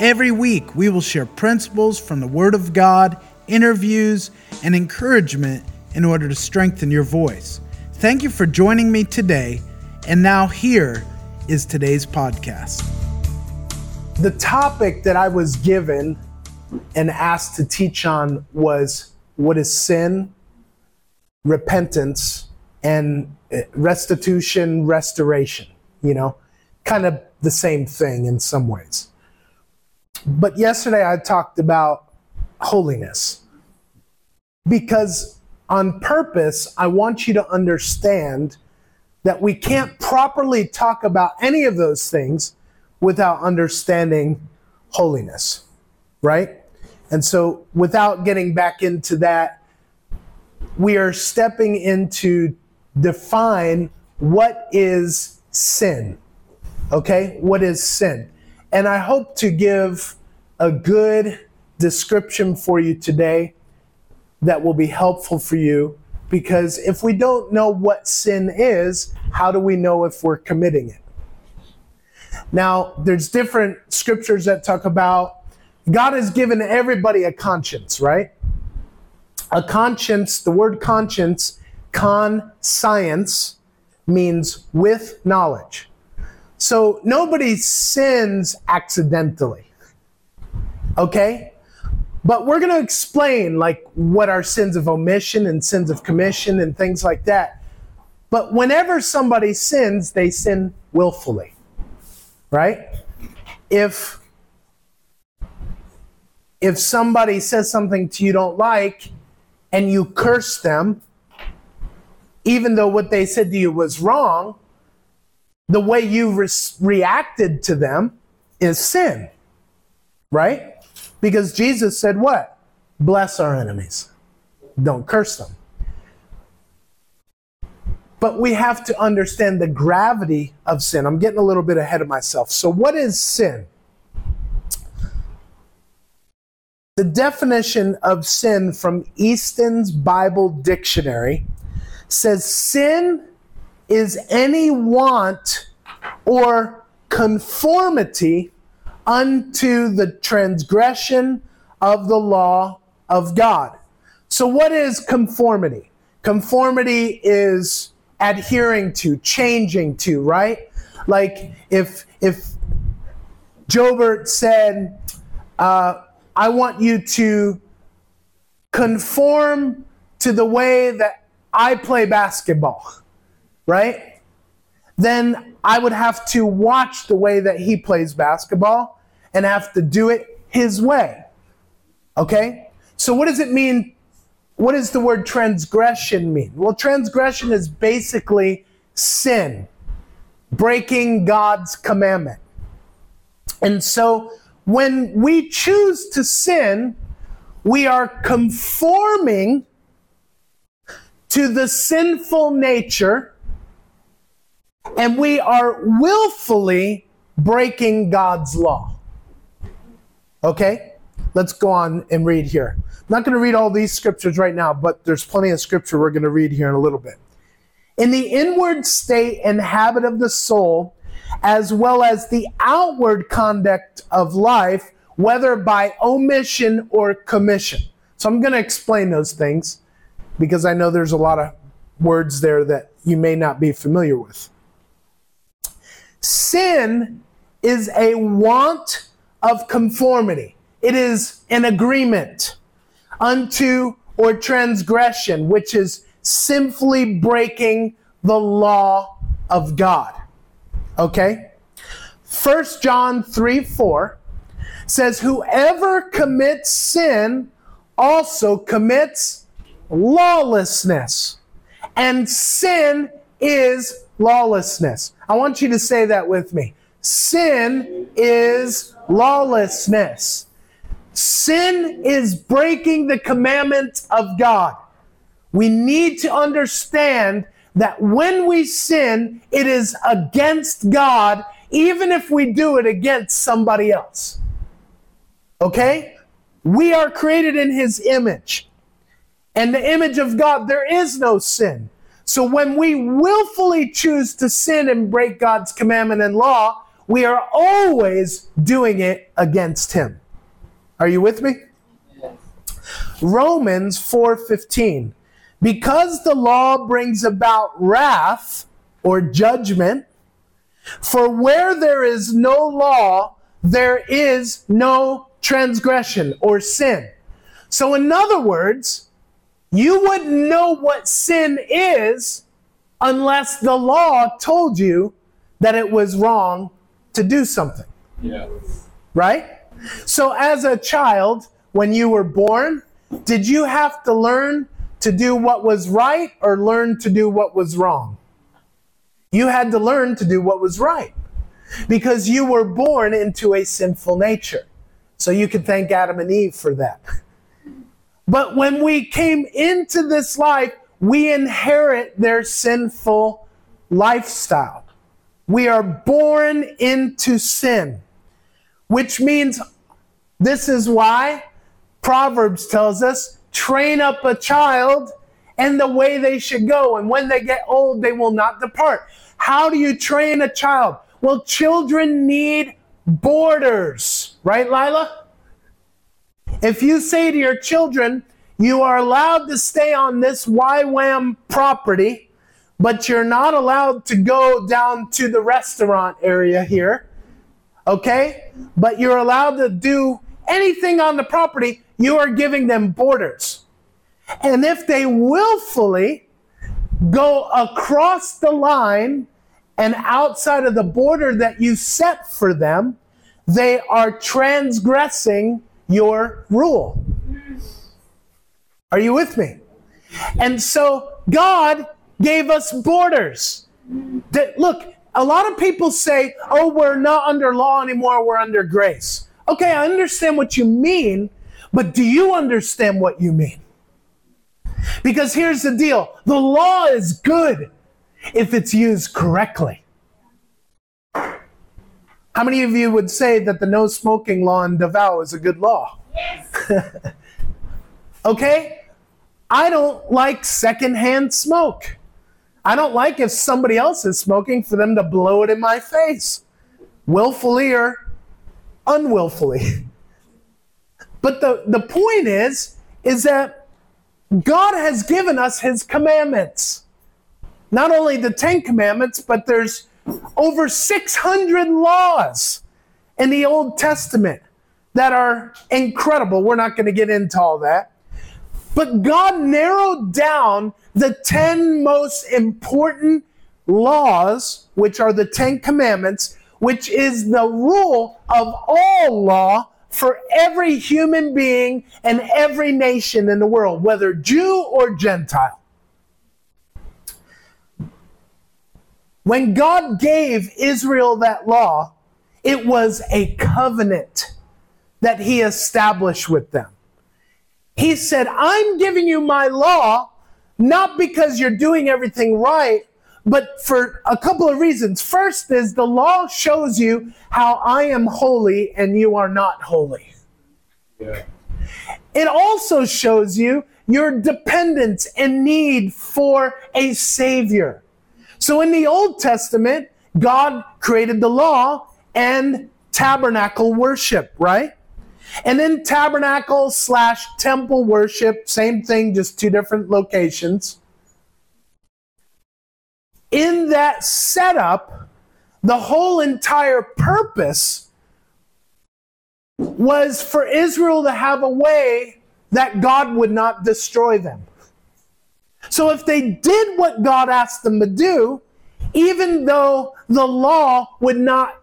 Every week, we will share principles from the Word of God, interviews, and encouragement in order to strengthen your voice. Thank you for joining me today. And now, here is today's podcast. The topic that I was given and asked to teach on was what is sin, repentance, and uh, restitution, restoration. You know, kind of the same thing in some ways. But yesterday I talked about holiness because on purpose, I want you to understand that we can't properly talk about any of those things without understanding holiness, right? And so, without getting back into that, we are stepping into define what is sin. Okay? What is sin? And I hope to give a good description for you today that will be helpful for you because if we don't know what sin is, how do we know if we're committing it? Now, there's different scriptures that talk about God has given everybody a conscience, right? A conscience, the word conscience, con science, means with knowledge. So nobody sins accidentally. Okay? But we're going to explain like what are sins of omission and sins of commission and things like that. But whenever somebody sins, they sin willfully. Right? If if somebody says something to you don't like and you curse them, even though what they said to you was wrong, the way you re- reacted to them is sin. Right? Because Jesus said what? Bless our enemies. Don't curse them. But we have to understand the gravity of sin. I'm getting a little bit ahead of myself. So, what is sin? The definition of sin from Easton's Bible Dictionary says sin is any want or conformity unto the transgression of the law of God. So, what is conformity? Conformity is adhering to, changing to, right? Like if if Jobert said, uh, "I want you to conform to the way that I play basketball," right? Then I would have to watch the way that he plays basketball and have to do it his way. Okay? So, what does it mean? What does the word transgression mean? Well, transgression is basically sin, breaking God's commandment. And so, when we choose to sin, we are conforming to the sinful nature and we are willfully breaking God's law. Okay? Let's go on and read here. I'm not going to read all these scriptures right now, but there's plenty of scripture we're going to read here in a little bit. In the inward state and habit of the soul, as well as the outward conduct of life, whether by omission or commission. So I'm going to explain those things because I know there's a lot of words there that you may not be familiar with. Sin is a want of conformity. It is an agreement unto or transgression, which is simply breaking the law of God. Okay? 1 John 3 4 says, Whoever commits sin also commits lawlessness. And sin is lawlessness. I want you to say that with me. Sin is lawlessness. sin is breaking the commandment of God. We need to understand that when we sin, it is against God, even if we do it against somebody else. Okay? We are created in His image. And the image of God, there is no sin. So when we willfully choose to sin and break God's commandment and law, we are always doing it against Him. Are you with me? Yes. Romans 4:15 because the law brings about wrath or judgment, for where there is no law, there is no transgression or sin. So, in other words, you wouldn't know what sin is unless the law told you that it was wrong to do something. Yeah. Right? So, as a child, when you were born, did you have to learn to do what was right or learn to do what was wrong? You had to learn to do what was right because you were born into a sinful nature. So you can thank Adam and Eve for that. But when we came into this life, we inherit their sinful lifestyle. We are born into sin, which means this is why Proverbs tells us train up a child and the way they should go. And when they get old, they will not depart. How do you train a child? Well, children need borders, right, Lila? If you say to your children, you are allowed to stay on this YWAM property, but you're not allowed to go down to the restaurant area here, okay? But you're allowed to do anything on the property, you are giving them borders. And if they willfully go across the line and outside of the border that you set for them, they are transgressing your rule. Are you with me? And so God gave us borders. That look, a lot of people say, "Oh, we're not under law anymore, we're under grace." Okay, I understand what you mean, but do you understand what you mean? Because here's the deal the law is good if it's used correctly. How many of you would say that the no smoking law in Davao is a good law? Yes. okay? I don't like secondhand smoke. I don't like if somebody else is smoking for them to blow it in my face, willfully or unwillfully. But the, the point is, is that God has given us his commandments. Not only the Ten Commandments, but there's over 600 laws in the Old Testament that are incredible. We're not going to get into all that. But God narrowed down the 10 most important laws, which are the Ten Commandments, which is the rule of all law for every human being and every nation in the world, whether Jew or Gentile. When God gave Israel that law, it was a covenant that He established with them. He said, I'm giving you my law not because you're doing everything right, but for a couple of reasons. First is the law shows you how I am holy and you are not holy. Yeah. It also shows you your dependence and need for a savior. So in the Old Testament, God created the law and tabernacle worship, right? And then tabernacle slash temple worship, same thing, just two different locations in that setup, the whole entire purpose was for Israel to have a way that God would not destroy them. So if they did what God asked them to do, even though the law would not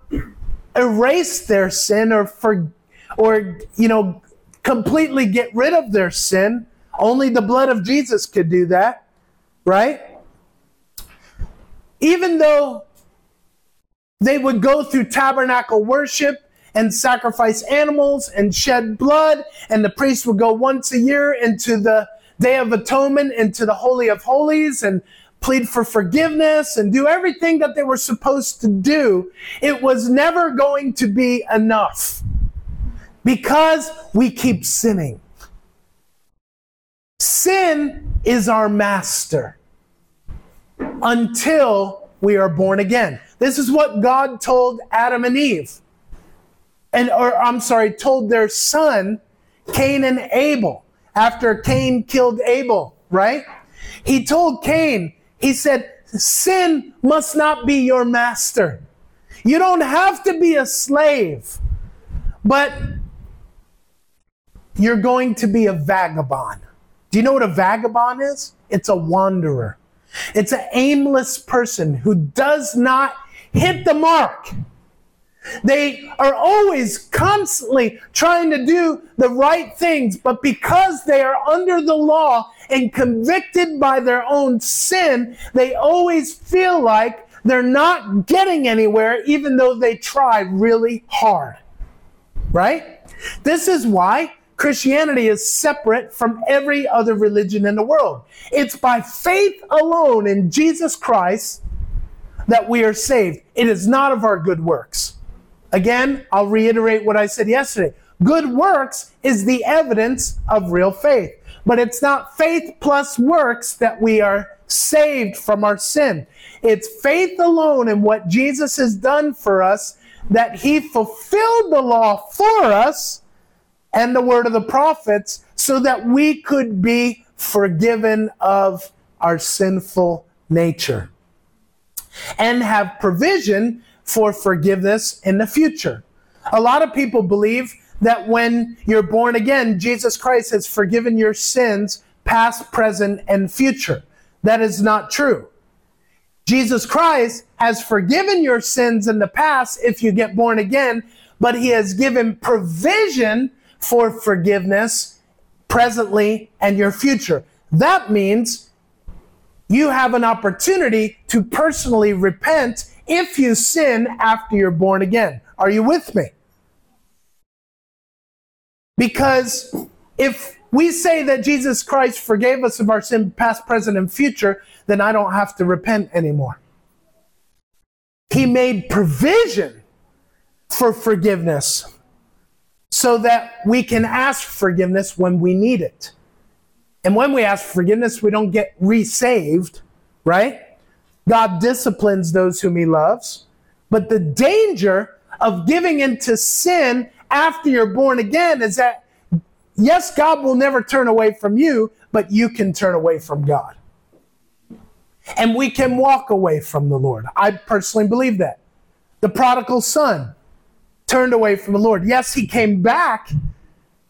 erase their sin or for, or you know completely get rid of their sin, only the blood of Jesus could do that, right? even though they would go through tabernacle worship and sacrifice animals and shed blood. And the priest would go once a year into the Day of Atonement, into the Holy of Holies, and plead for forgiveness and do everything that they were supposed to do. It was never going to be enough because we keep sinning. Sin is our master until we are born again. This is what God told Adam and Eve. And or I'm sorry, told their son Cain and Abel after Cain killed Abel, right? He told Cain, he said, sin must not be your master. You don't have to be a slave, but you're going to be a vagabond. Do you know what a vagabond is? It's a wanderer. It's an aimless person who does not hit the mark. They are always constantly trying to do the right things, but because they are under the law and convicted by their own sin, they always feel like they're not getting anywhere, even though they try really hard. Right? This is why Christianity is separate from every other religion in the world. It's by faith alone in Jesus Christ that we are saved. It is not of our good works. Again, I'll reiterate what I said yesterday. Good works is the evidence of real faith, but it's not faith plus works that we are saved from our sin. It's faith alone in what Jesus has done for us, that he fulfilled the law for us and the word of the prophets so that we could be forgiven of our sinful nature and have provision for forgiveness in the future. A lot of people believe that when you're born again, Jesus Christ has forgiven your sins, past, present, and future. That is not true. Jesus Christ has forgiven your sins in the past if you get born again, but he has given provision for forgiveness presently and your future. That means you have an opportunity to personally repent if you sin after you're born again. Are you with me? Because if we say that Jesus Christ forgave us of our sin, past, present, and future, then I don't have to repent anymore. He made provision for forgiveness so that we can ask forgiveness when we need it. And when we ask forgiveness, we don't get resaved, right? God disciplines those whom he loves. But the danger of giving into sin after you're born again is that, yes, God will never turn away from you, but you can turn away from God. And we can walk away from the Lord. I personally believe that. The prodigal son, turned away from the Lord. Yes, he came back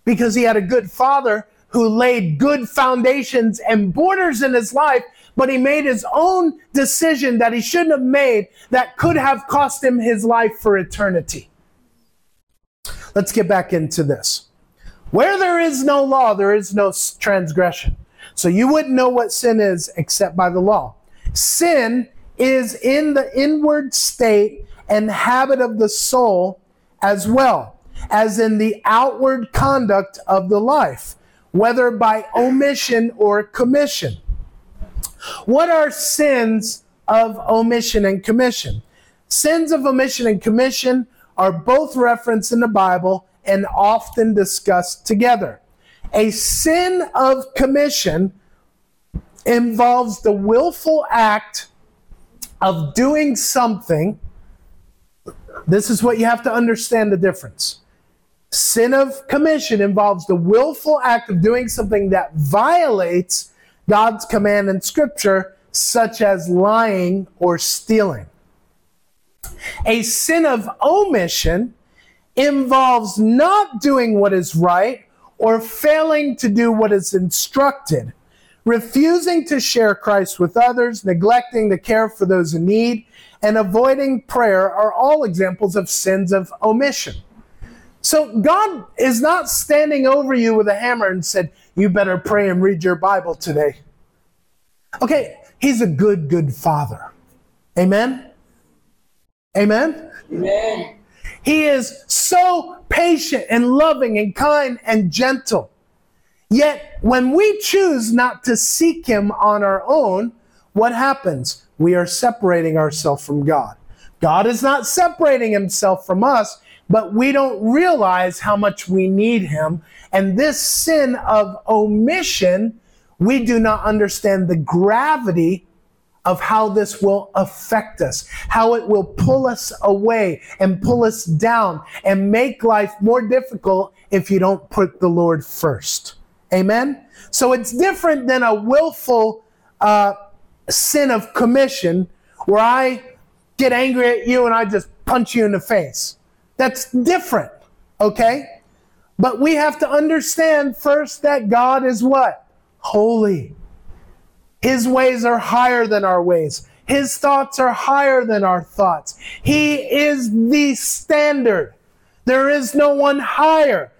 because he had a good father who laid good foundations and borders in his life, but he made his own decision that he shouldn't have made that could have cost him his life for eternity. Let's get back into this. Where there is no law, there is no transgression. So you wouldn't know what sin is except by the law. Sin is in the inward state and habit of the soul as well as in the outward conduct of the life, whether by omission or commission. What are sins of omission and commission? Sins of omission and commission are both referenced in the Bible and often discussed together. A sin of commission involves the willful act of doing something this is what you have to understand the difference. Sin of commission involves the willful act of doing something that violates God's command in Scripture, such as lying or stealing. A sin of omission involves not doing what is right or failing to do what is instructed, refusing to share Christ with others, neglecting to care for those in need, and avoiding prayer are all examples of sins of omission. So God is not standing over you with a hammer and said, You better pray and read your Bible today. Okay, He's a good, good Father. Amen? Amen? Amen. He is so patient and loving and kind and gentle. Yet, when we choose not to seek Him on our own, what happens? We are separating ourselves from God. God is not separating Himself from us, but we don't realize how much we need Him. And this sin of omission, we do not understand the gravity of how this will affect us, how it will pull us away and pull us down and make life more difficult if you don't put the Lord first. Amen? So it's different than a willful uh, sin of commission where I get angry at you and I just punch you in the face. That's different, okay? But we have to understand first that God is what? Holy. His ways are higher than our ways. His thoughts are higher than our thoughts. He is the standard. There is no one higher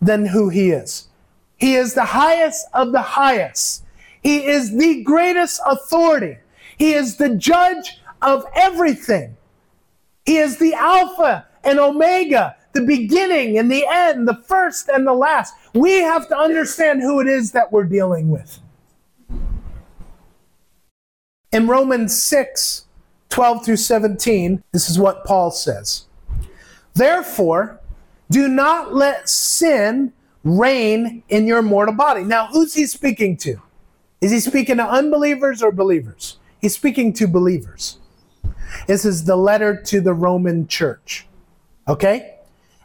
than who He is. He is the highest of the highest. He is the greatest authority. He is the judge of everything. He is the Alpha and Omega, the beginning and the end, the first and the last. We have to understand who it is that we're dealing with. In Romans 6 12 through 17, this is what Paul says. Therefore, do not let sin reign in your mortal body. Now, who's he speaking to? Is he speaking to unbelievers or believers? He's speaking to believers. This is the letter to the Roman church. Okay?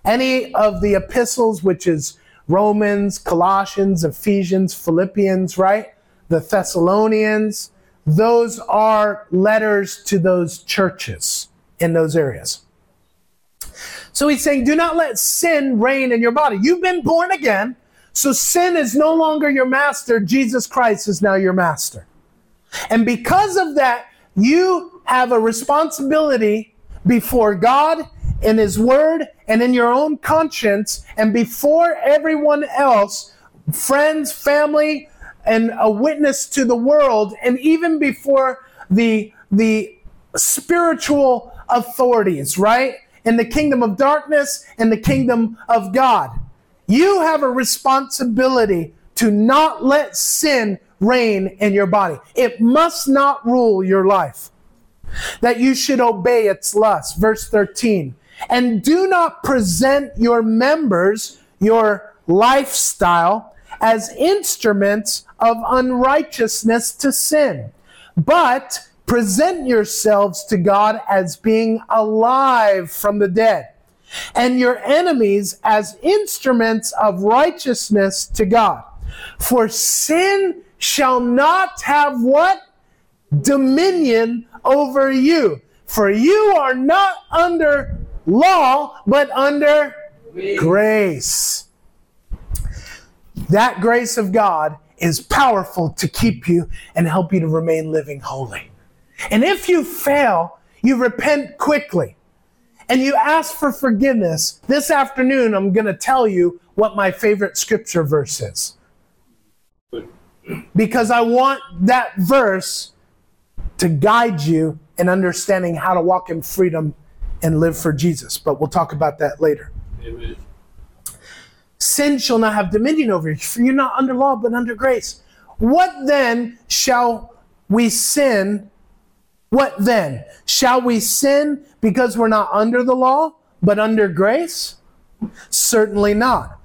Any of the epistles, which is Romans, Colossians, Ephesians, Philippians, right? The Thessalonians, those are letters to those churches in those areas. So he's saying, do not let sin reign in your body. You've been born again, so sin is no longer your master. Jesus Christ is now your master. And because of that, you have a responsibility before God in His Word and in your own conscience and before everyone else, friends, family, and a witness to the world, and even before the, the spiritual authorities, right? In the kingdom of darkness and the kingdom of God. You have a responsibility to not let sin reign in your body. It must not rule your life. That you should obey its lust. Verse 13. And do not present your members, your lifestyle, as instruments of unrighteousness to sin, but present yourselves to God as being alive from the dead, and your enemies as instruments of righteousness to God. For sin shall not have what? Dominion over you. For you are not under law, but under grace. grace. That grace of God is powerful to keep you and help you to remain living holy. And if you fail, you repent quickly and you ask for forgiveness. This afternoon, I'm going to tell you what my favorite scripture verse is. Because I want that verse to guide you in understanding how to walk in freedom and live for Jesus. But we'll talk about that later. Amen. Sin shall not have dominion over you, for you're not under law, but under grace. What then shall we sin? What then? Shall we sin because we're not under the law, but under grace? Certainly not.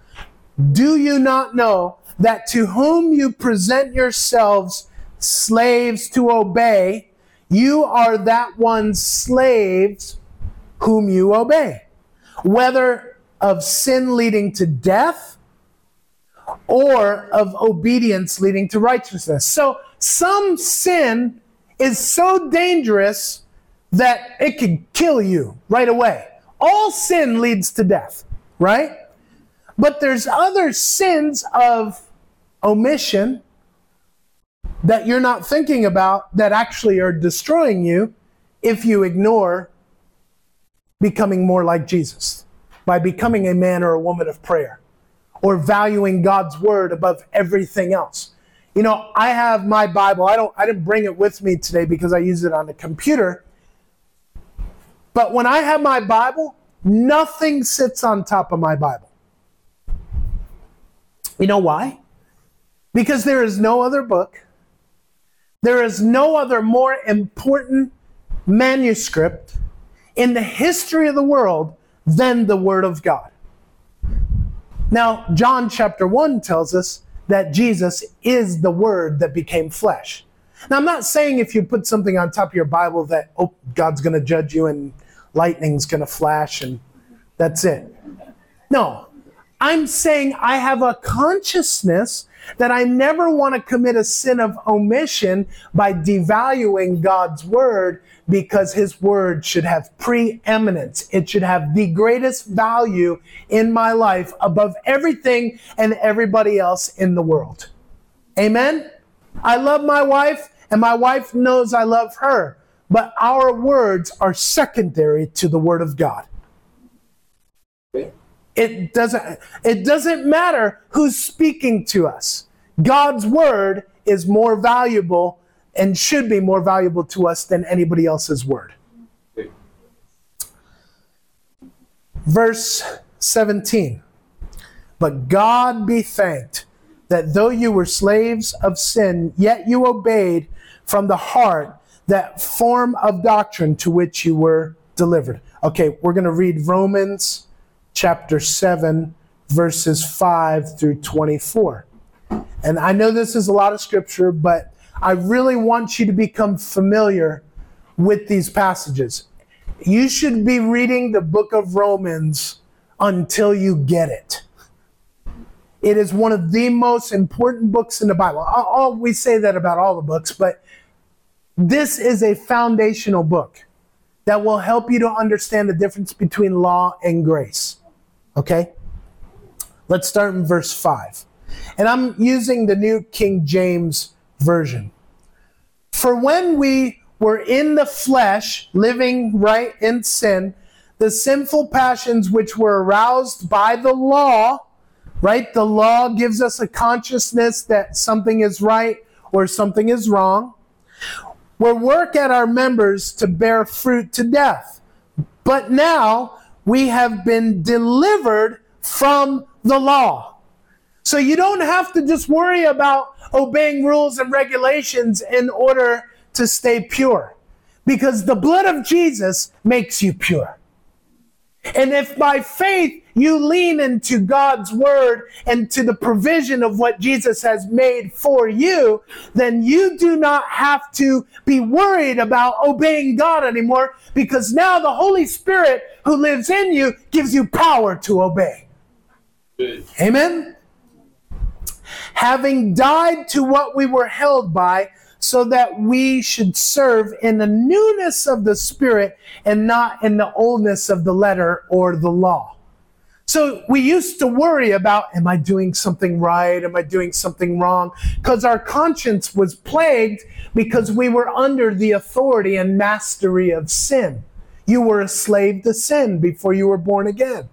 Do you not know that to whom you present yourselves slaves to obey, you are that one's slaves whom you obey? Whether of sin leading to death or of obedience leading to righteousness. So some sin is so dangerous that it could kill you right away. All sin leads to death, right? But there's other sins of omission that you're not thinking about that actually are destroying you if you ignore becoming more like Jesus by becoming a man or a woman of prayer or valuing God's word above everything else. You know, I have my Bible. I don't I didn't bring it with me today because I use it on the computer. But when I have my Bible, Nothing sits on top of my Bible. You know why? Because there is no other book, there is no other more important manuscript in the history of the world than the Word of God. Now, John chapter 1 tells us that Jesus is the Word that became flesh. Now, I'm not saying if you put something on top of your Bible that, oh, God's going to judge you and lightning's going to flash and that's it. No, I'm saying I have a consciousness that I never want to commit a sin of omission by devaluing God's word because his word should have preeminence. It should have the greatest value in my life above everything and everybody else in the world. Amen? I love my wife and my wife knows I love her, but our words are secondary to the word of God. It doesn't, it doesn't matter who's speaking to us. God's word is more valuable and should be more valuable to us than anybody else's word. Verse 17. But God be thanked that though you were slaves of sin, yet you obeyed from the heart that form of doctrine to which you were delivered. Okay, we're going to read Romans chapter 7, verses 5 through 24. And I know this is a lot of scripture, but I really want you to become familiar with these passages. You should be reading the book of Romans until you get it. It is one of the most important books in the Bible. All, oh, we say that about all the books, but this is a foundational book that will help you to understand the difference between law and grace. Okay? Let's start in verse 5. And I'm using the New King James Version. For when we were in the flesh, living right in sin, the sinful passions which were aroused by the law, right? The law gives us a consciousness that something is right or something is wrong, were work at our members to bear fruit to death. But now we have been delivered from the law. So you don't have to just worry about obeying rules and regulations in order to stay pure. Because the blood of Jesus makes you pure. And if by faith you lean into God's word and to the provision of what Jesus has made for you, then you do not have to be worried about obeying God anymore because now the Holy Spirit who lives in you gives you power to obey. Amen? Having died to what we were held by, so that we should serve in the newness of the Spirit and not in the oldness of the letter or the law. So we used to worry about, am I doing something right? Am I doing something wrong? Because our conscience was plagued because we were under the authority and mastery of sin. You were a slave to sin before you were born again.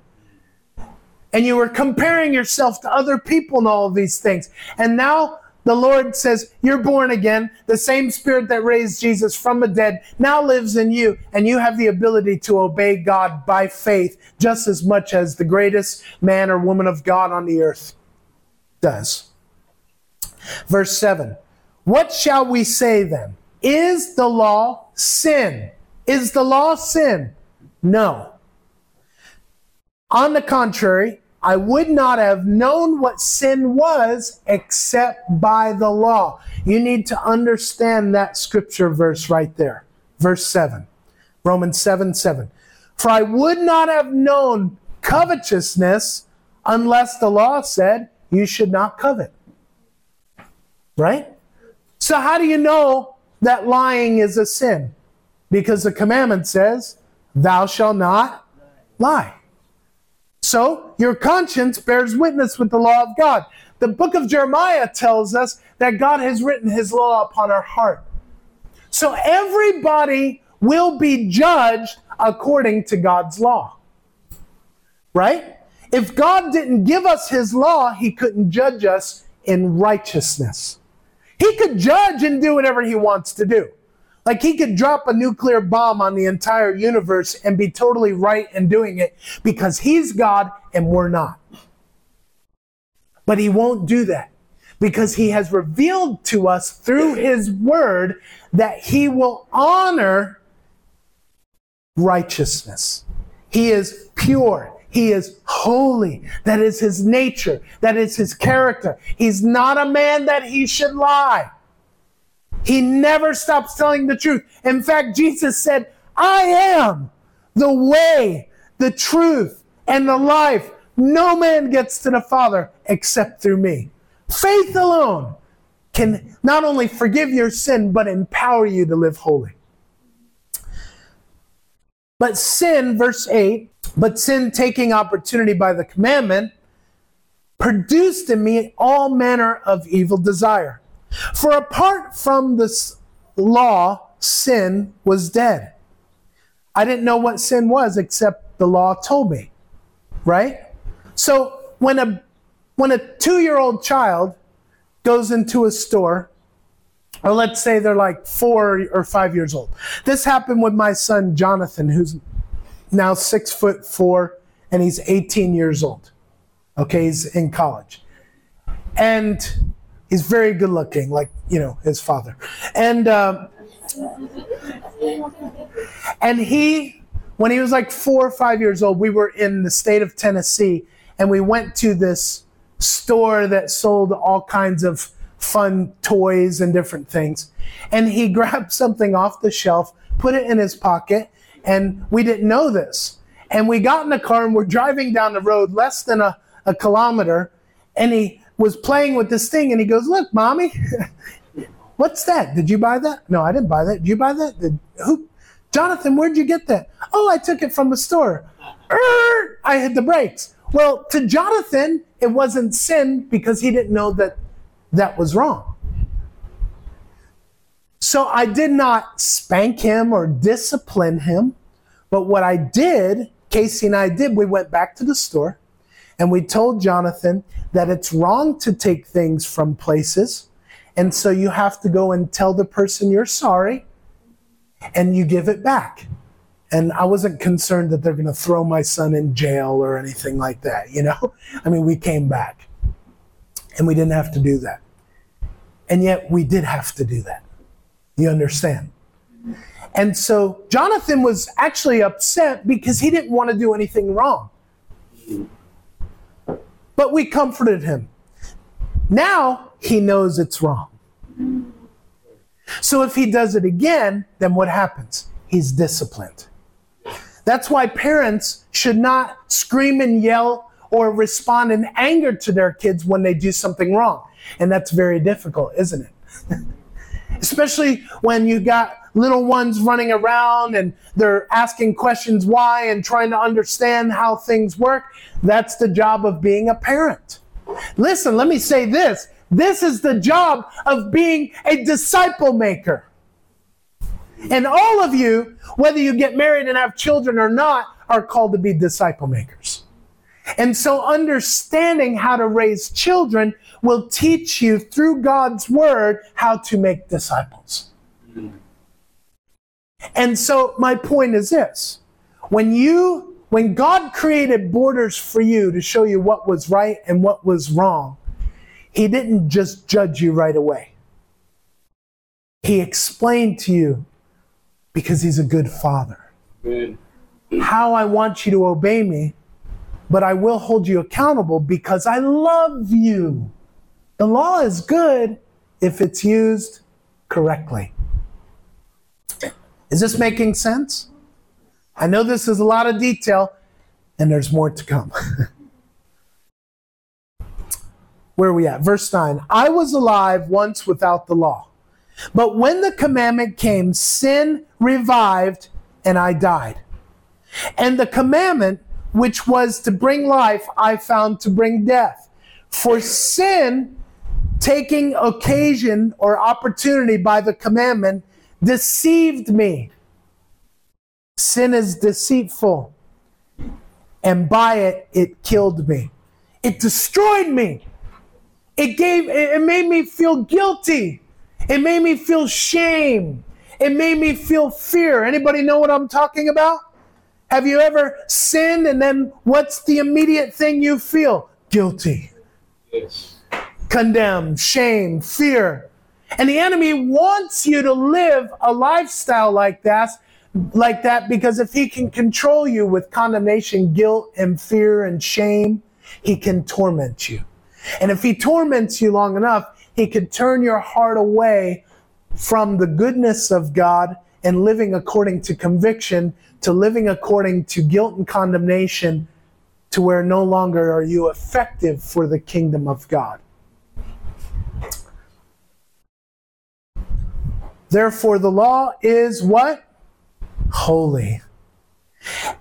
And you were comparing yourself to other people and all of these things. And now the Lord says, You're born again. The same spirit that raised Jesus from the dead now lives in you, and you have the ability to obey God by faith just as much as the greatest man or woman of God on the earth does. Verse 7 What shall we say then? Is the law sin? Is the law sin? No. On the contrary, I would not have known what sin was except by the law. You need to understand that scripture verse right there. Verse 7. Romans 7 7. For I would not have known covetousness unless the law said, You should not covet. Right? So, how do you know that lying is a sin? Because the commandment says, Thou shalt not lie. So your conscience bears witness with the law of God. The book of Jeremiah tells us that God has written his law upon our heart. So everybody will be judged according to God's law. Right? If God didn't give us his law, he couldn't judge us in righteousness. He could judge and do whatever he wants to do. Like he could drop a nuclear bomb on the entire universe and be totally right in doing it because he's God and we're not. But he won't do that because he has revealed to us through his word that he will honor righteousness. He is pure. He is holy. That is his nature. That is his character. He's not a man that he should lie. He never stops telling the truth. In fact, Jesus said, I am the way, the truth, and the life. No man gets to the Father except through me. Faith alone can not only forgive your sin, but empower you to live holy. But sin, verse 8, but sin taking opportunity by the commandment, produced in me all manner of evil desire. For apart from this law, sin was dead. I didn't know what sin was except the law told me. Right? So when a when a two year old child goes into a store, or let's say they're like four or five years old. This happened with my son Jonathan, who's now six foot four and he's 18 years old. Okay, he's in college. And he's very good looking, like, you know, his father. And, um, and he, when he was like four or five years old, we were in the state of Tennessee and we went to this store that sold all kinds of fun toys and different things. And he grabbed something off the shelf, put it in his pocket, and we didn't know this. And we got in the car and we're driving down the road less than a, a kilometer, and he was playing with this thing and he goes, Look, mommy, what's that? Did you buy that? No, I didn't buy that. Did you buy that? Did, who? Jonathan, where'd you get that? Oh, I took it from the store. Er, I hit the brakes. Well, to Jonathan, it wasn't sin because he didn't know that that was wrong. So I did not spank him or discipline him. But what I did, Casey and I did, we went back to the store and we told Jonathan that it's wrong to take things from places. And so you have to go and tell the person you're sorry and you give it back. And I wasn't concerned that they're going to throw my son in jail or anything like that, you know? I mean, we came back and we didn't have to do that. And yet we did have to do that. You understand? And so Jonathan was actually upset because he didn't want to do anything wrong. But we comforted him. Now he knows it's wrong. So if he does it again, then what happens? He's disciplined. That's why parents should not scream and yell or respond in anger to their kids when they do something wrong. And that's very difficult, isn't it? Especially when you got little ones running around and they're asking questions why and trying to understand how things work. That's the job of being a parent. Listen, let me say this. This is the job of being a disciple maker. And all of you, whether you get married and have children or not, are called to be disciple makers. And so understanding how to raise children will teach you through God's word how to make disciples. And so my point is this. When you when God created borders for you to show you what was right and what was wrong, he didn't just judge you right away. He explained to you because he's a good father. Good. How I want you to obey me, but I will hold you accountable because I love you. The law is good if it's used correctly. Is this making sense? I know this is a lot of detail, and there's more to come. Where are we at? Verse 9 I was alive once without the law. But when the commandment came, sin revived and I died. And the commandment, which was to bring life, I found to bring death. For sin, taking occasion or opportunity by the commandment, deceived me. Sin is deceitful, and by it, it killed me. It destroyed me. It gave, it made me feel guilty. It made me feel shame. it made me feel fear. Anybody know what I'm talking about? Have you ever sinned and then what's the immediate thing you feel? Guilty. Yes. Condemned, shame, fear. And the enemy wants you to live a lifestyle like that, like that because if he can control you with condemnation, guilt, and fear and shame, he can torment you. And if he torments you long enough, he can turn your heart away from the goodness of God and living according to conviction to living according to guilt and condemnation to where no longer are you effective for the kingdom of God. Therefore, the law is what? Holy.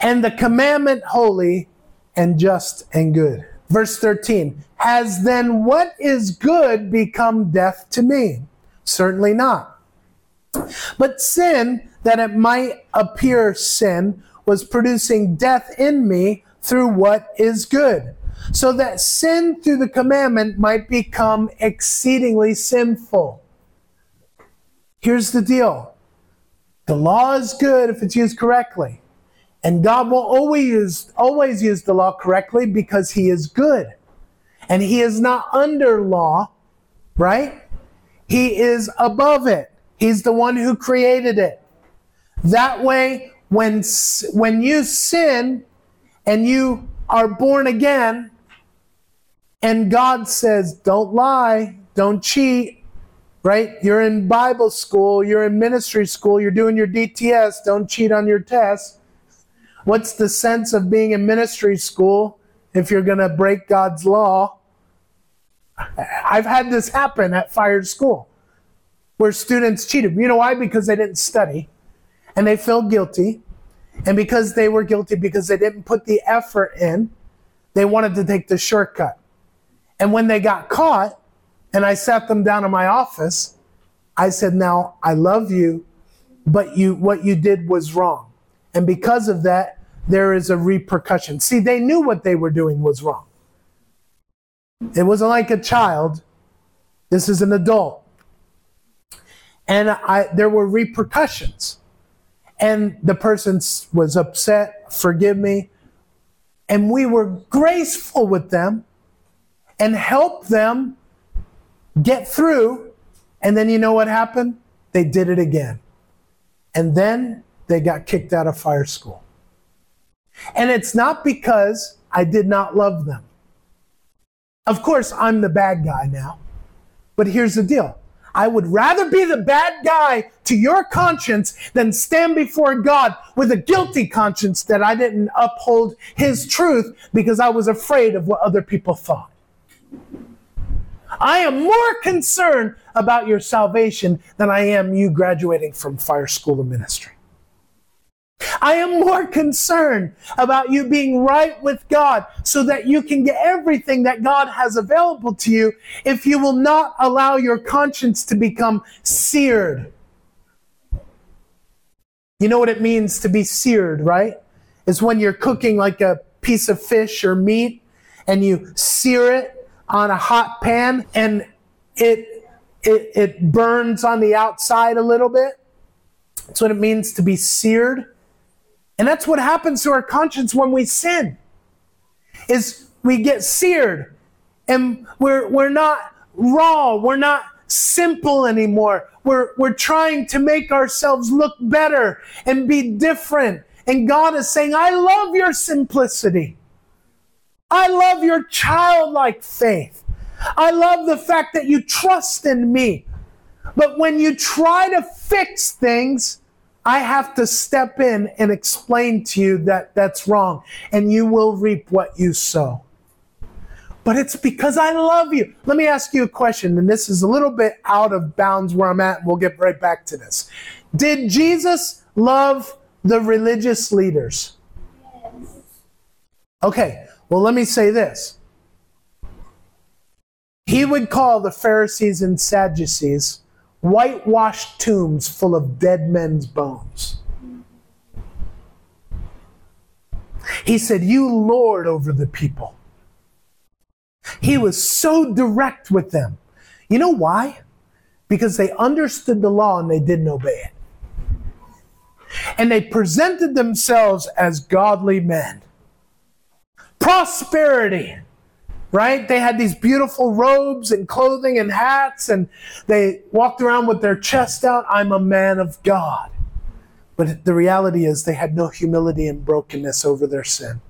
And the commandment holy and just and good. Verse 13 Has then what is good become death to me? Certainly not. But sin, that it might appear sin, was producing death in me through what is good. So that sin through the commandment might become exceedingly sinful. Here's the deal the law is good if it's used correctly. And God will always use, always use the law correctly because He is good. And He is not under law, right? He is above it. He's the one who created it. That way, when, when you sin and you are born again, and God says, don't lie, don't cheat, right? You're in Bible school, you're in ministry school, you're doing your DTS, don't cheat on your test. What's the sense of being in ministry school if you're going to break God's law? I've had this happen at fire school where students cheated. You know why? Because they didn't study and they felt guilty. And because they were guilty because they didn't put the effort in, they wanted to take the shortcut. And when they got caught and I sat them down in my office, I said, "Now, I love you, but you what you did was wrong." And because of that, there is a repercussion. See, they knew what they were doing was wrong. It wasn't like a child. This is an adult and I, there were repercussions. And the person was upset, forgive me. And we were graceful with them and helped them get through. And then you know what happened? They did it again. And then they got kicked out of fire school. And it's not because I did not love them. Of course, I'm the bad guy now. But here's the deal I would rather be the bad guy to your conscience than stand before God with a guilty conscience that I didn't uphold His truth because I was afraid of what other people thought. I am more concerned about your salvation than I am you graduating from fire school of ministry. I am more concerned about you being right with God so that you can get everything that God has available to you if you will not allow your conscience to become seared. You know what it means to be seared, right? Is when you're cooking like a piece of fish or meat and you sear it on a hot pan and it it, it burns on the outside a little bit. That's what it means to be seared. And that's what happens to our conscience when we sin. Is we get seared and we're we're not raw, we're not simple anymore. We're we're trying to make ourselves look better and be different. And God is saying, "I love your simplicity. I love your childlike faith. I love the fact that you trust in me. But when you try to fix things, I have to step in and explain to you that that's wrong, and you will reap what you sow. But it's because I love you. Let me ask you a question, and this is a little bit out of bounds where I'm at, and we'll get right back to this. Did Jesus love the religious leaders? Yes. Okay, well, let me say this. He would call the Pharisees and Sadducees whitewashed tombs full of dead men's bones. He said, You lord over the people. He was so direct with them. You know why? Because they understood the law and they didn't obey it. and they presented themselves as godly men. Prosperity, right? They had these beautiful robes and clothing and hats, and they walked around with their chest out. I'm a man of God. But the reality is, they had no humility and brokenness over their sin.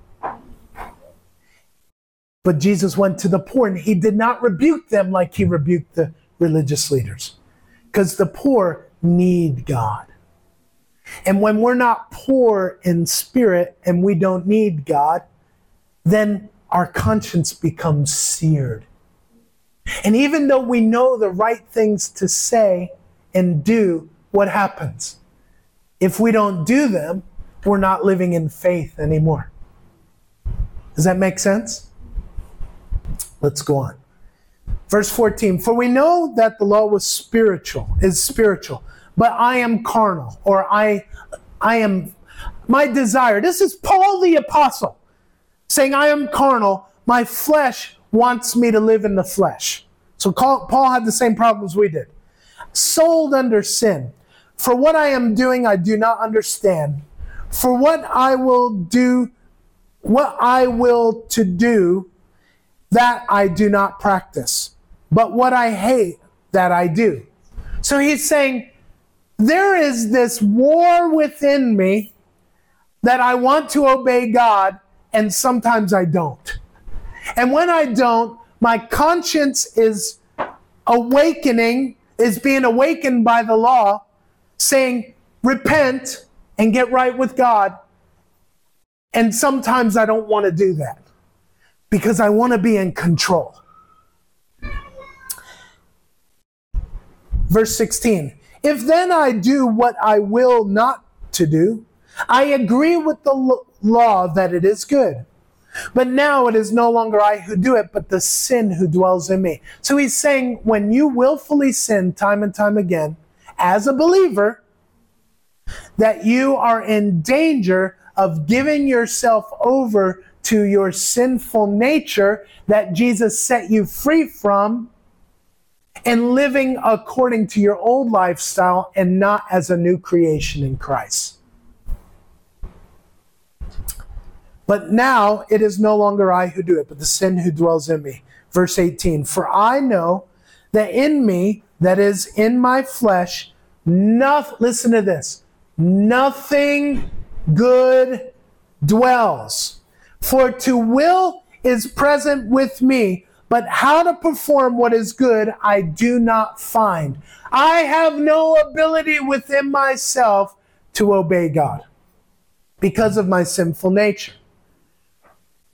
But Jesus went to the poor and he did not rebuke them like he rebuked the religious leaders. Because the poor need God. And when we're not poor in spirit and we don't need God, then our conscience becomes seared. And even though we know the right things to say and do, what happens? If we don't do them, we're not living in faith anymore. Does that make sense? Let's go on. Verse 14, for we know that the law was spiritual, is spiritual, but I am carnal, or I I am my desire. This is Paul the apostle saying, I am carnal, my flesh wants me to live in the flesh. So Paul had the same problems we did. Sold under sin. For what I am doing, I do not understand. For what I will do, what I will to do, that I do not practice, but what I hate, that I do. So he's saying, there is this war within me that I want to obey God, and sometimes I don't. And when I don't, my conscience is awakening, is being awakened by the law, saying, repent and get right with God. And sometimes I don't want to do that because I want to be in control. Verse 16 If then I do what I will not to do, I agree with the law that it is good. But now it is no longer I who do it, but the sin who dwells in me. So he's saying when you willfully sin time and time again, as a believer, that you are in danger of giving yourself over to your sinful nature that Jesus set you free from and living according to your old lifestyle and not as a new creation in Christ. But now it is no longer I who do it, but the sin who dwells in me. Verse 18 For I know that in me, that is in my flesh, nothing, listen to this, nothing good dwells. For to will is present with me, but how to perform what is good I do not find. I have no ability within myself to obey God because of my sinful nature.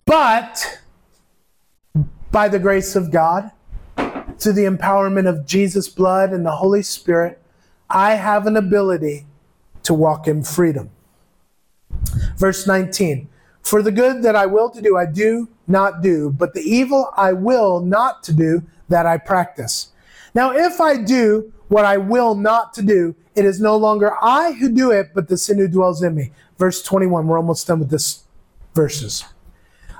But by the grace of God, through the empowerment of Jesus' blood and the Holy Spirit, I have an ability to walk in freedom. Verse 19 for the good that I will to do, I do not do, but the evil I will not to do, that I practice. Now, if I do what I will not to do, it is no longer I who do it, but the sin who dwells in me. Verse 21, we're almost done with this verses.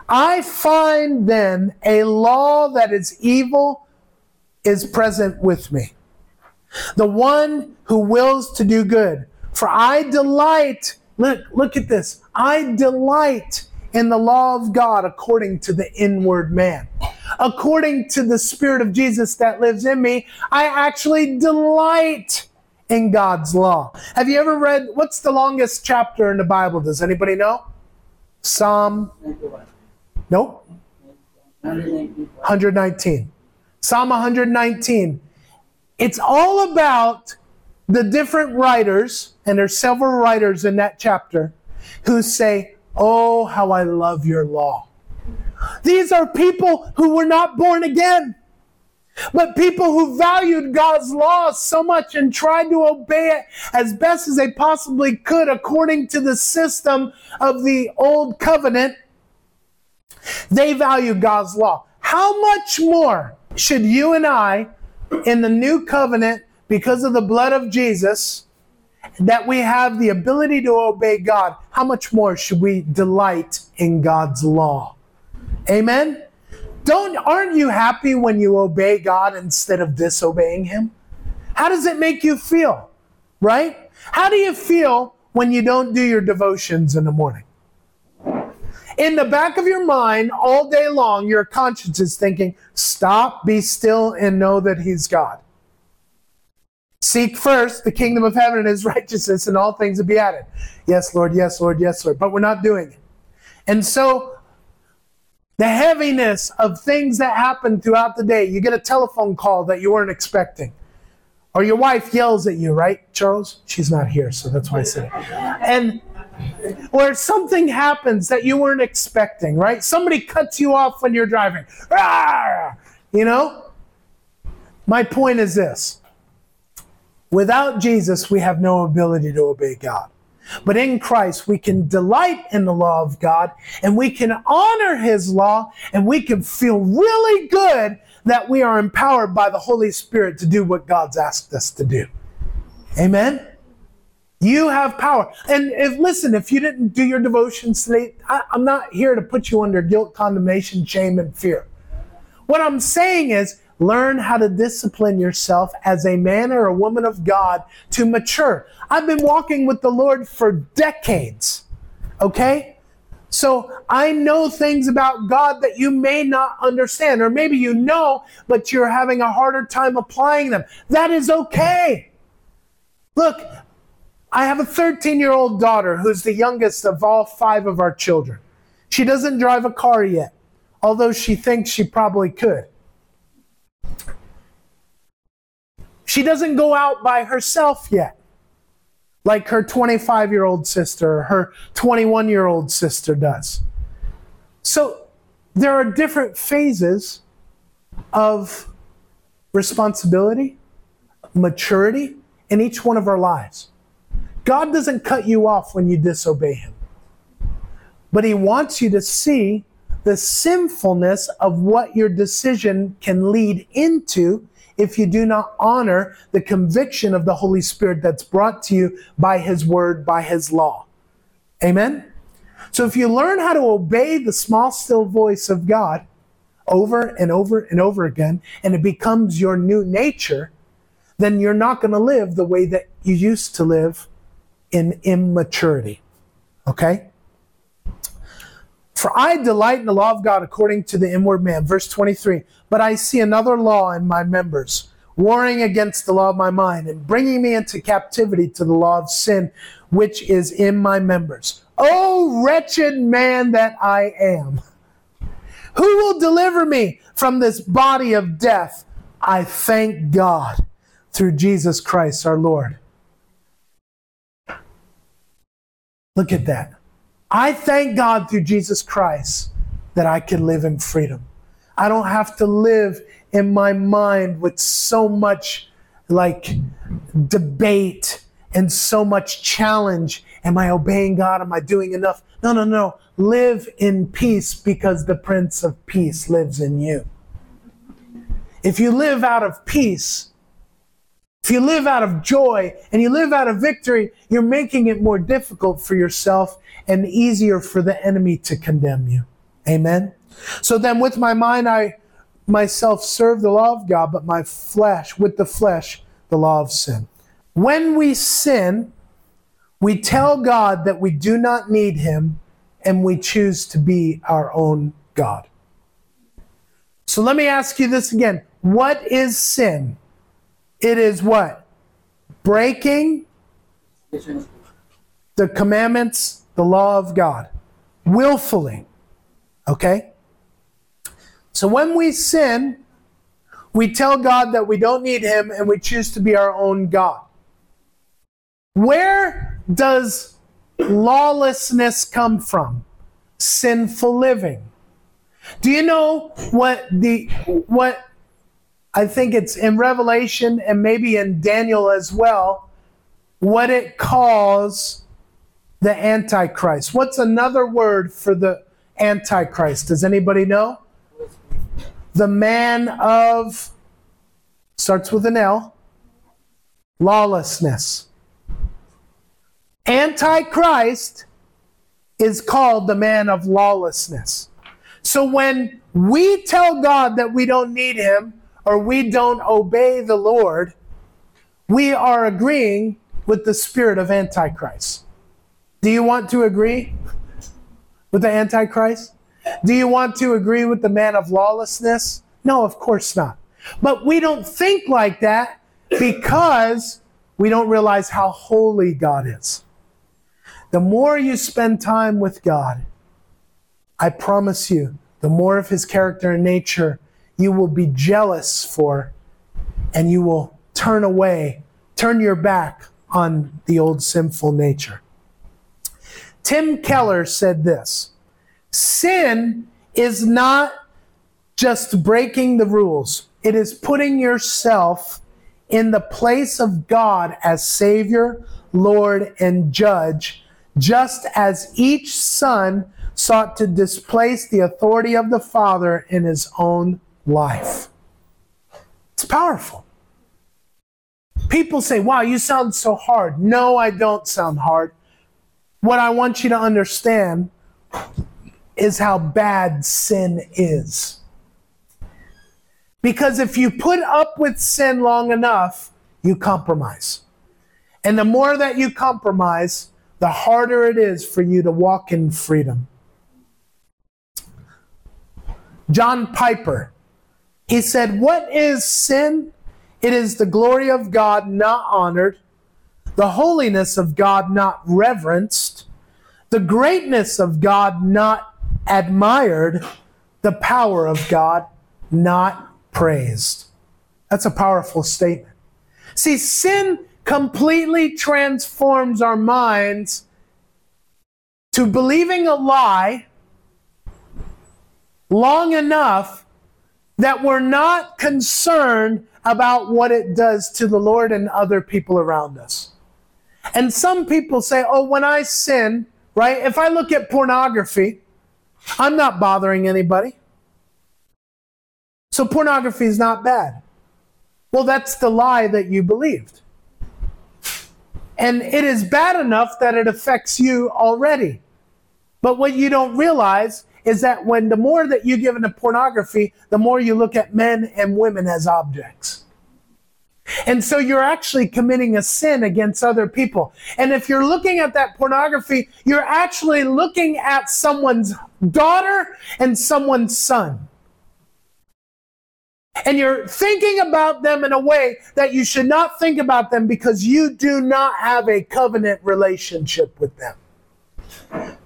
I find then a law that is evil is present with me. The one who wills to do good. For I delight Look, look at this. I delight in the law of God according to the inward man. According to the Spirit of Jesus that lives in me, I actually delight in God's law. Have you ever read what's the longest chapter in the Bible? Does anybody know? Psalm. Nope. 119. Psalm 119. It's all about the different writers, and there's several writers in that chapter, who say, Oh, how I love your law. These are people who were not born again, but people who valued God's law so much and tried to obey it as best as they possibly could according to the system of the old covenant. They value God's law. How much more should you and I in the new covenant because of the blood of Jesus, that we have the ability to obey God, how much more should we delight in God's law? Amen? Don't aren't you happy when you obey God instead of disobeying him? How does it make you feel? Right? How do you feel when you don't do your devotions in the morning? In the back of your mind, all day long, your conscience is thinking, stop, be still, and know that He's God. Seek first the kingdom of heaven and His righteousness, and all things will be added. Yes, Lord, yes, Lord, yes, Lord. But we're not doing it. And so, the heaviness of things that happen throughout the day, you get a telephone call that you weren't expecting. Or your wife yells at you, right, Charles? She's not here, so that's why I said it. And or something happens that you weren't expecting, right? Somebody cuts you off when you're driving. You know? My point is this without Jesus, we have no ability to obey God. But in Christ, we can delight in the law of God and we can honor his law and we can feel really good that we are empowered by the Holy Spirit to do what God's asked us to do. Amen? You have power. And if listen, if you didn't do your devotions today, I, I'm not here to put you under guilt, condemnation, shame, and fear. What I'm saying is learn how to discipline yourself as a man or a woman of God to mature. I've been walking with the Lord for decades. Okay? So I know things about God that you may not understand, or maybe you know, but you're having a harder time applying them. That is okay. Look, I have a 13 year old daughter who's the youngest of all five of our children. She doesn't drive a car yet, although she thinks she probably could. She doesn't go out by herself yet, like her 25 year old sister or her 21 year old sister does. So there are different phases of responsibility, maturity in each one of our lives. God doesn't cut you off when you disobey Him, but He wants you to see the sinfulness of what your decision can lead into if you do not honor the conviction of the Holy Spirit that's brought to you by His Word, by His law. Amen? So if you learn how to obey the small, still voice of God over and over and over again, and it becomes your new nature, then you're not going to live the way that you used to live in immaturity. Okay? For I delight in the law of God according to the inward man. Verse 23. But I see another law in my members, warring against the law of my mind and bringing me into captivity to the law of sin, which is in my members. O wretched man that I am! Who will deliver me from this body of death? I thank God through Jesus Christ our Lord. Look at that. I thank God through Jesus Christ that I can live in freedom. I don't have to live in my mind with so much like debate and so much challenge. Am I obeying God? Am I doing enough? No, no, no. Live in peace because the Prince of Peace lives in you. If you live out of peace, if you live out of joy and you live out of victory, you're making it more difficult for yourself and easier for the enemy to condemn you. Amen. So then with my mind I myself serve the law of God, but my flesh, with the flesh, the law of sin. When we sin, we tell God that we do not need him and we choose to be our own God. So let me ask you this again. What is sin? It is what? Breaking the commandments, the law of God, willfully. Okay? So when we sin, we tell God that we don't need Him and we choose to be our own God. Where does lawlessness come from? Sinful living. Do you know what the what I think it's in Revelation and maybe in Daniel as well, what it calls the Antichrist. What's another word for the Antichrist? Does anybody know? The man of, starts with an L, lawlessness. Antichrist is called the man of lawlessness. So when we tell God that we don't need him, or we don't obey the Lord, we are agreeing with the spirit of Antichrist. Do you want to agree with the Antichrist? Do you want to agree with the man of lawlessness? No, of course not. But we don't think like that because we don't realize how holy God is. The more you spend time with God, I promise you, the more of his character and nature you will be jealous for, and you will turn away, turn your back on the old sinful nature. Tim Keller said this Sin is not just breaking the rules, it is putting yourself in the place of God as Savior, Lord, and Judge, just as each son sought to displace the authority of the Father in his own life. It's powerful. People say, wow, you sound so hard. No, I don't sound hard. What I want you to understand is how bad sin is. Because if you put up with sin long enough, you compromise. And the more that you compromise, the harder it is for you to walk in freedom. John Piper, he said, What is sin? It is the glory of God not honored, the holiness of God not reverenced, the greatness of God not admired, the power of God not praised. That's a powerful statement. See, sin completely transforms our minds to believing a lie long enough that we're not concerned about what it does to the Lord and other people around us. And some people say, oh, when I sin, right, if I look at pornography, I'm not bothering anybody. So pornography is not bad. Well, that's the lie that you believed. And it is bad enough that it affects you already. But what you don't realize is that when the more that you give into pornography, the more you look at men and women as objects. And so you're actually committing a sin against other people. And if you're looking at that pornography, you're actually looking at someone's daughter and someone's son. And you're thinking about them in a way that you should not think about them because you do not have a covenant relationship with them.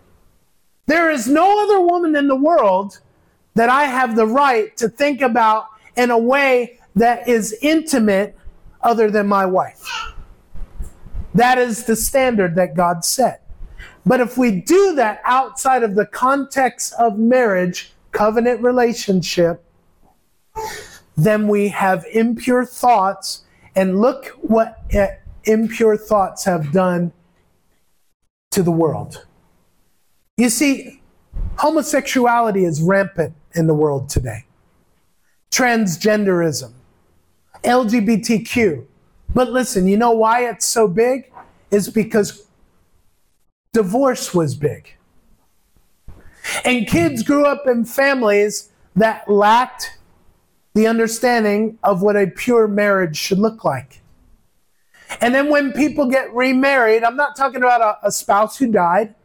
There is no other woman in the world that I have the right to think about in a way that is intimate other than my wife. That is the standard that God set. But if we do that outside of the context of marriage, covenant relationship, then we have impure thoughts. And look what uh, impure thoughts have done to the world. You see, homosexuality is rampant in the world today. Transgenderism, LGBTQ. But listen, you know why it's so big? Is because divorce was big. And kids grew up in families that lacked the understanding of what a pure marriage should look like. And then when people get remarried, I'm not talking about a, a spouse who died,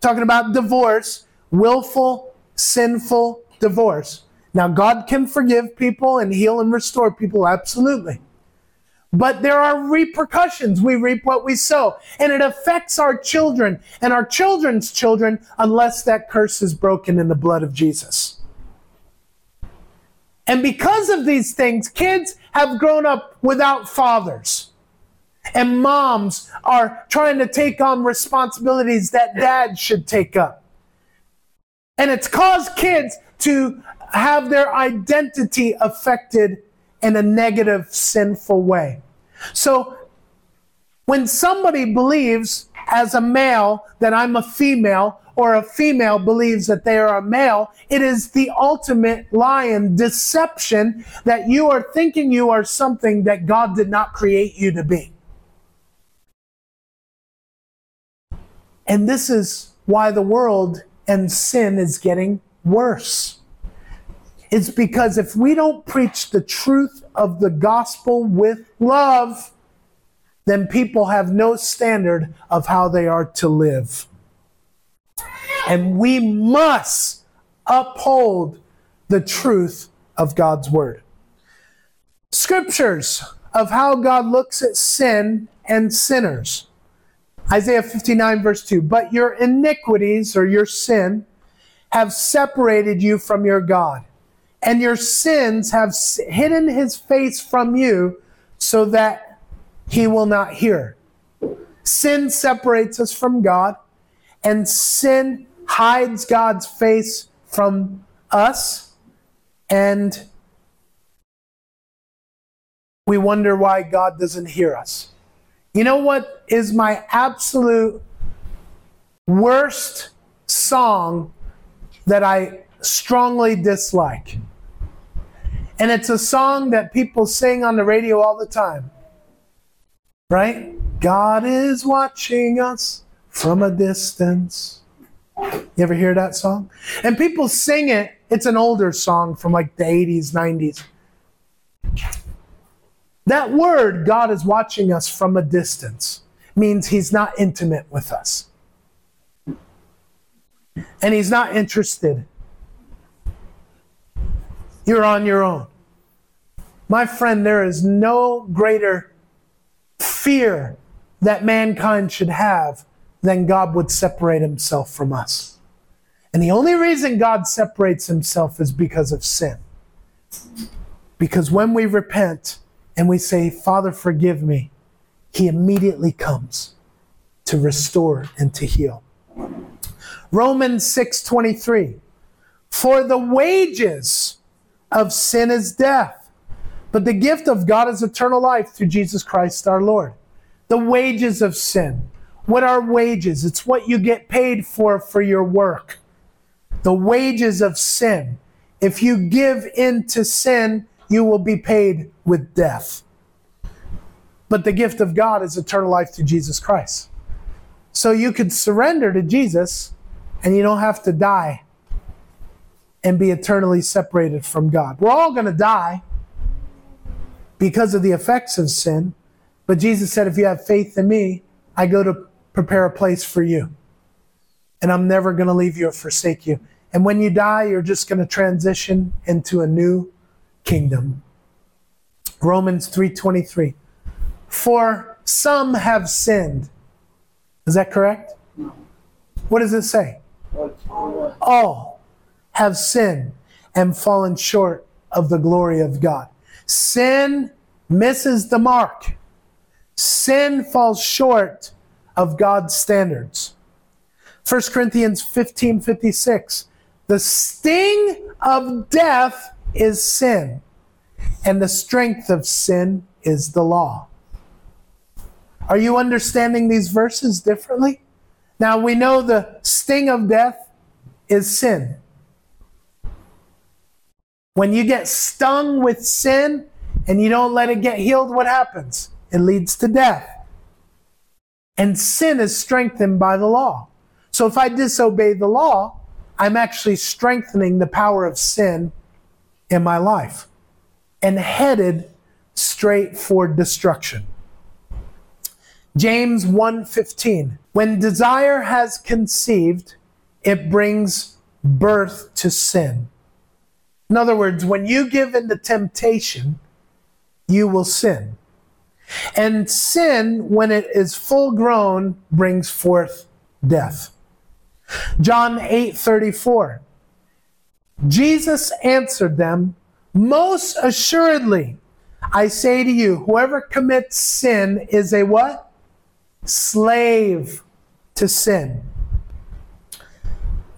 talking about divorce, willful, sinful divorce. Now, God can forgive people and heal and restore people, absolutely. But there are repercussions. We reap what we sow. And it affects our children and our children's children unless that curse is broken in the blood of Jesus. And because of these things, kids have grown up without fathers. And moms are trying to take on responsibilities that dads should take up. And it's caused kids to have their identity affected in a negative, sinful way. So when somebody believes as a male that I'm a female, or a female believes that they are a male, it is the ultimate lie and deception that you are thinking you are something that God did not create you to be. And this is why the world and sin is getting worse. It's because if we don't preach the truth of the gospel with love, then people have no standard of how they are to live. And we must uphold the truth of God's word. Scriptures of how God looks at sin and sinners. Isaiah 59, verse 2. But your iniquities or your sin have separated you from your God, and your sins have hidden his face from you so that he will not hear. Sin separates us from God, and sin hides God's face from us, and we wonder why God doesn't hear us. You know what is my absolute worst song that I strongly dislike? And it's a song that people sing on the radio all the time. Right? God is watching us from a distance. You ever hear that song? And people sing it. It's an older song from like the 80s, 90s. That word, God is watching us from a distance, means He's not intimate with us. And He's not interested. You're on your own. My friend, there is no greater fear that mankind should have than God would separate Himself from us. And the only reason God separates Himself is because of sin. Because when we repent, and we say, Father, forgive me, He immediately comes to restore and to heal. Romans 6:23 For the wages of sin is death, but the gift of God is eternal life through Jesus Christ our Lord. The wages of sin. What are wages? It's what you get paid for for your work. The wages of sin. If you give in to sin, you will be paid with death. But the gift of God is eternal life through Jesus Christ. So you could surrender to Jesus and you don't have to die and be eternally separated from God. We're all going to die because of the effects of sin. But Jesus said, if you have faith in me, I go to prepare a place for you. And I'm never going to leave you or forsake you. And when you die, you're just going to transition into a new kingdom. Romans 3:23. For some have sinned. Is that correct? What does it say? All have sinned and fallen short of the glory of God. Sin misses the mark. Sin falls short of God's standards. 1 Corinthians 15 56. The sting of death is sin, and the strength of sin is the law. Are you understanding these verses differently? Now we know the sting of death is sin. When you get stung with sin and you don't let it get healed, what happens? It leads to death. And sin is strengthened by the law. So if I disobey the law, I'm actually strengthening the power of sin in my life and headed straight for destruction. James 1:15 When desire has conceived it brings birth to sin. In other words, when you give in to temptation, you will sin. And sin, when it is full grown, brings forth death. John 8 34. Jesus answered them, Most assuredly, I say to you, whoever commits sin is a what? Slave to sin.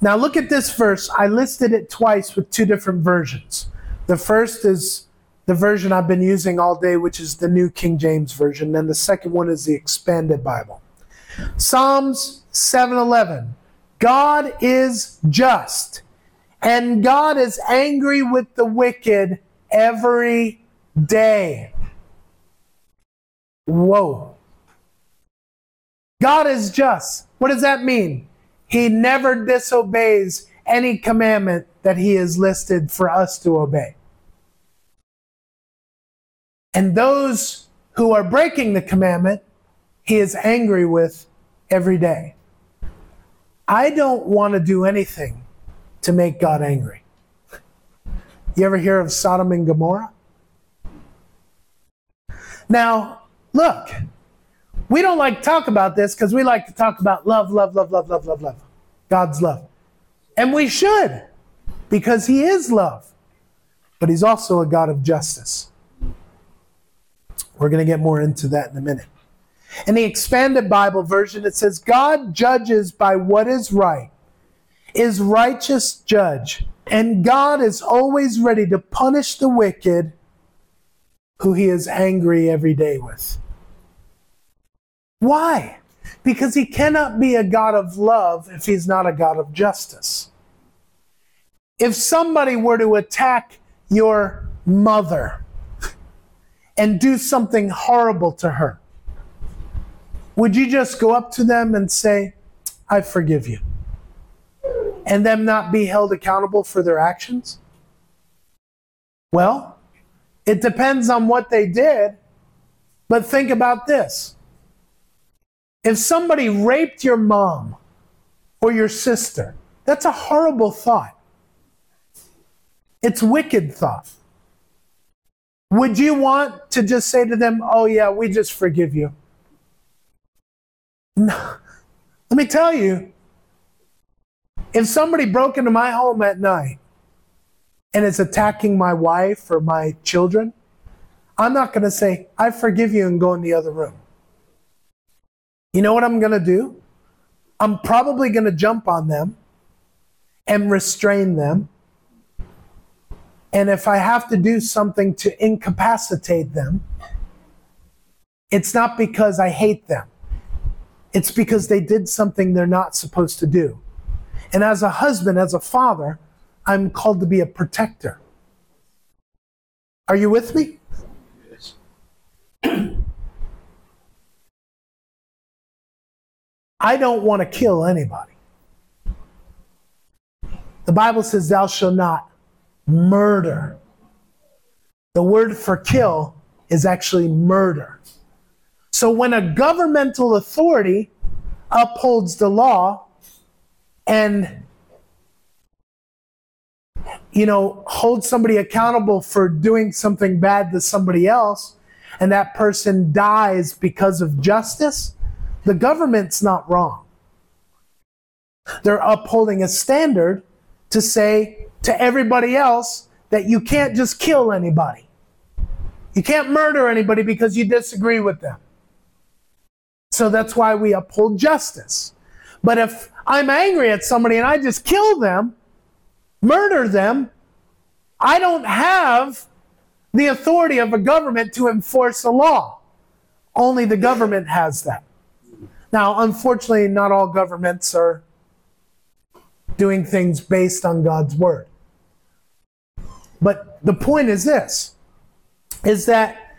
Now look at this verse. I listed it twice with two different versions. The first is the version I've been using all day, which is the New King James Version. And the second one is the Expanded Bible. Psalms 7:11. God is just and God is angry with the wicked every day. Whoa. God is just. What does that mean? He never disobeys any commandment that he has listed for us to obey. And those who are breaking the commandment, he is angry with every day. I don't want to do anything to make God angry. You ever hear of Sodom and Gomorrah? Now, look, we don't like to talk about this because we like to talk about love, love, love, love, love, love, love. God's love. And we should because He is love. But He's also a God of justice. We're going to get more into that in a minute. In the expanded Bible version, it says, God judges by what is right, is righteous judge, and God is always ready to punish the wicked who he is angry every day with. Why? Because he cannot be a God of love if he's not a God of justice. If somebody were to attack your mother and do something horrible to her, would you just go up to them and say, I forgive you? And them not be held accountable for their actions? Well, it depends on what they did, but think about this. If somebody raped your mom or your sister, that's a horrible thought. It's wicked thought. Would you want to just say to them, "Oh yeah, we just forgive you"? No. Let me tell you, if somebody broke into my home at night and is attacking my wife or my children, I'm not going to say, I forgive you and go in the other room. You know what I'm going to do? I'm probably going to jump on them and restrain them. And if I have to do something to incapacitate them, it's not because I hate them. It's because they did something they're not supposed to do. And as a husband, as a father, I'm called to be a protector. Are you with me? Yes. I don't want to kill anybody. The Bible says, Thou shalt not murder. The word for kill is actually murder. So when a governmental authority upholds the law and you know hold somebody accountable for doing something bad to somebody else and that person dies because of justice, the government's not wrong. They're upholding a standard to say to everybody else that you can't just kill anybody. You can't murder anybody because you disagree with them. So that's why we uphold justice. But if I'm angry at somebody and I just kill them, murder them, I don't have the authority of a government to enforce a law. Only the government has that. Now, unfortunately, not all governments are doing things based on God's word. But the point is this is that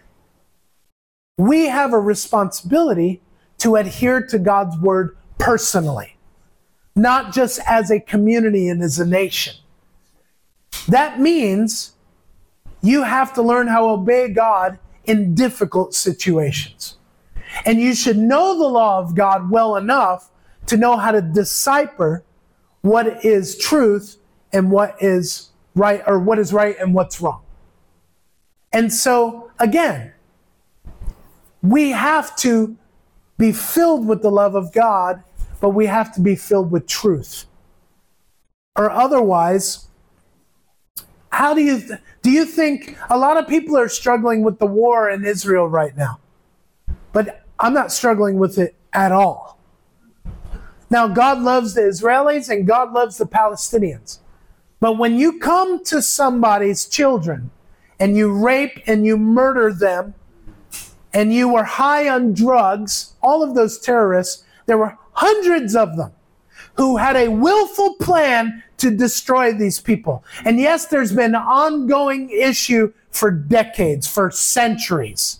we have a responsibility to adhere to God's word personally, not just as a community and as a nation. That means you have to learn how to obey God in difficult situations. And you should know the law of God well enough to know how to decipher what is truth and what is right, or what is right and what's wrong. And so, again, we have to be filled with the love of God, but we have to be filled with truth. Or otherwise, how do you do you think a lot of people are struggling with the war in Israel right now? But I'm not struggling with it at all. Now God loves the Israelis and God loves the Palestinians. But when you come to somebody's children and you rape and you murder them and you were high on drugs, all of those terrorists, there were hundreds of them who had a willful plan to destroy these people. And yes, there's been an ongoing issue for decades, for centuries.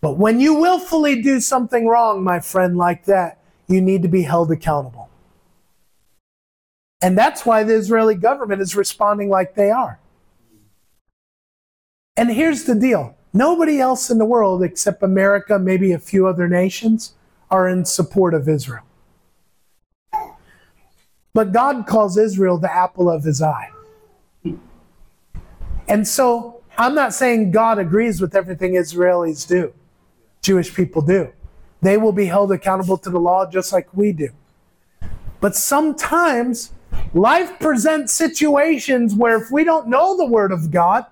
But when you willfully do something wrong, my friend, like that, you need to be held accountable. And that's why the Israeli government is responding like they are. And here's the deal Nobody else in the world except America, maybe a few other nations, are in support of Israel. But God calls Israel the apple of his eye. And so I'm not saying God agrees with everything Israelis do, Jewish people do. They will be held accountable to the law just like we do. But sometimes life presents situations where if we don't know the Word of God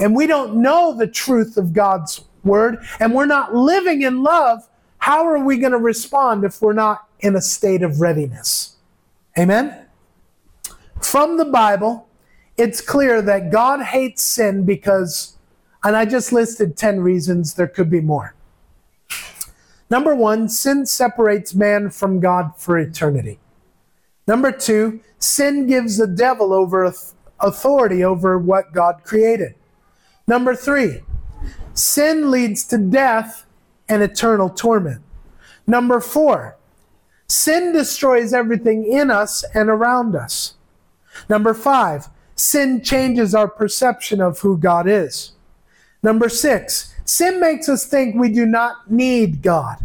and we don't know the truth of God's Word and we're not living in love, how are we going to respond if we're not in a state of readiness? Amen? From the Bible, it's clear that God hates sin because, and I just listed 10 reasons, there could be more. Number one, sin separates man from God for eternity. Number two, sin gives the devil over authority over what God created. Number three, sin leads to death and eternal torment. Number four, sin destroys everything in us and around us. Number five, sin changes our perception of who God is. Number six, sin makes us think we do not need God.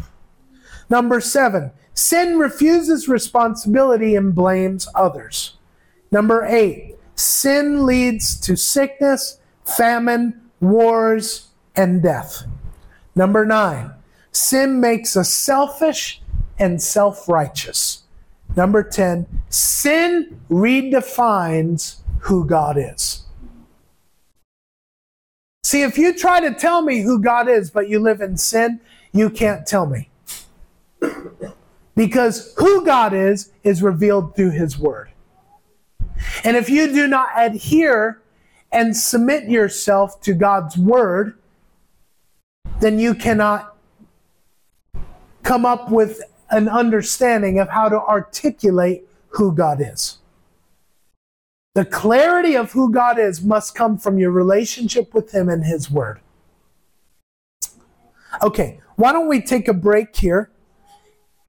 Number seven, sin refuses responsibility and blames others. Number eight, sin leads to sickness, famine, wars, and death. Number nine, sin makes us selfish and self righteous. Number 10, sin redefines who God is. See, if you try to tell me who God is, but you live in sin, you can't tell me. Because who God is, is revealed through His Word. And if you do not adhere and submit yourself to God's Word, then you cannot come up with an understanding of how to articulate who God is. The clarity of who God is must come from your relationship with Him and His Word. Okay, why don't we take a break here?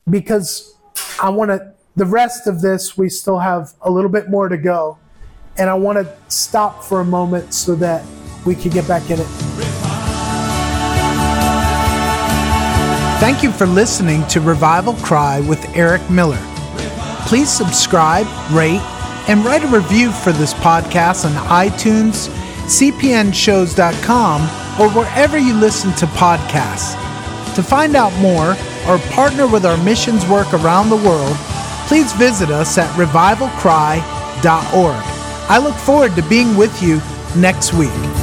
Because I want to, the rest of this, we still have a little bit more to go. And I want to stop for a moment so that we can get back in it. Thank you for listening to Revival Cry with Eric Miller. Please subscribe, rate, and write a review for this podcast on iTunes, cpnshows.com, or wherever you listen to podcasts. To find out more or partner with our missions work around the world, please visit us at revivalcry.org. I look forward to being with you next week.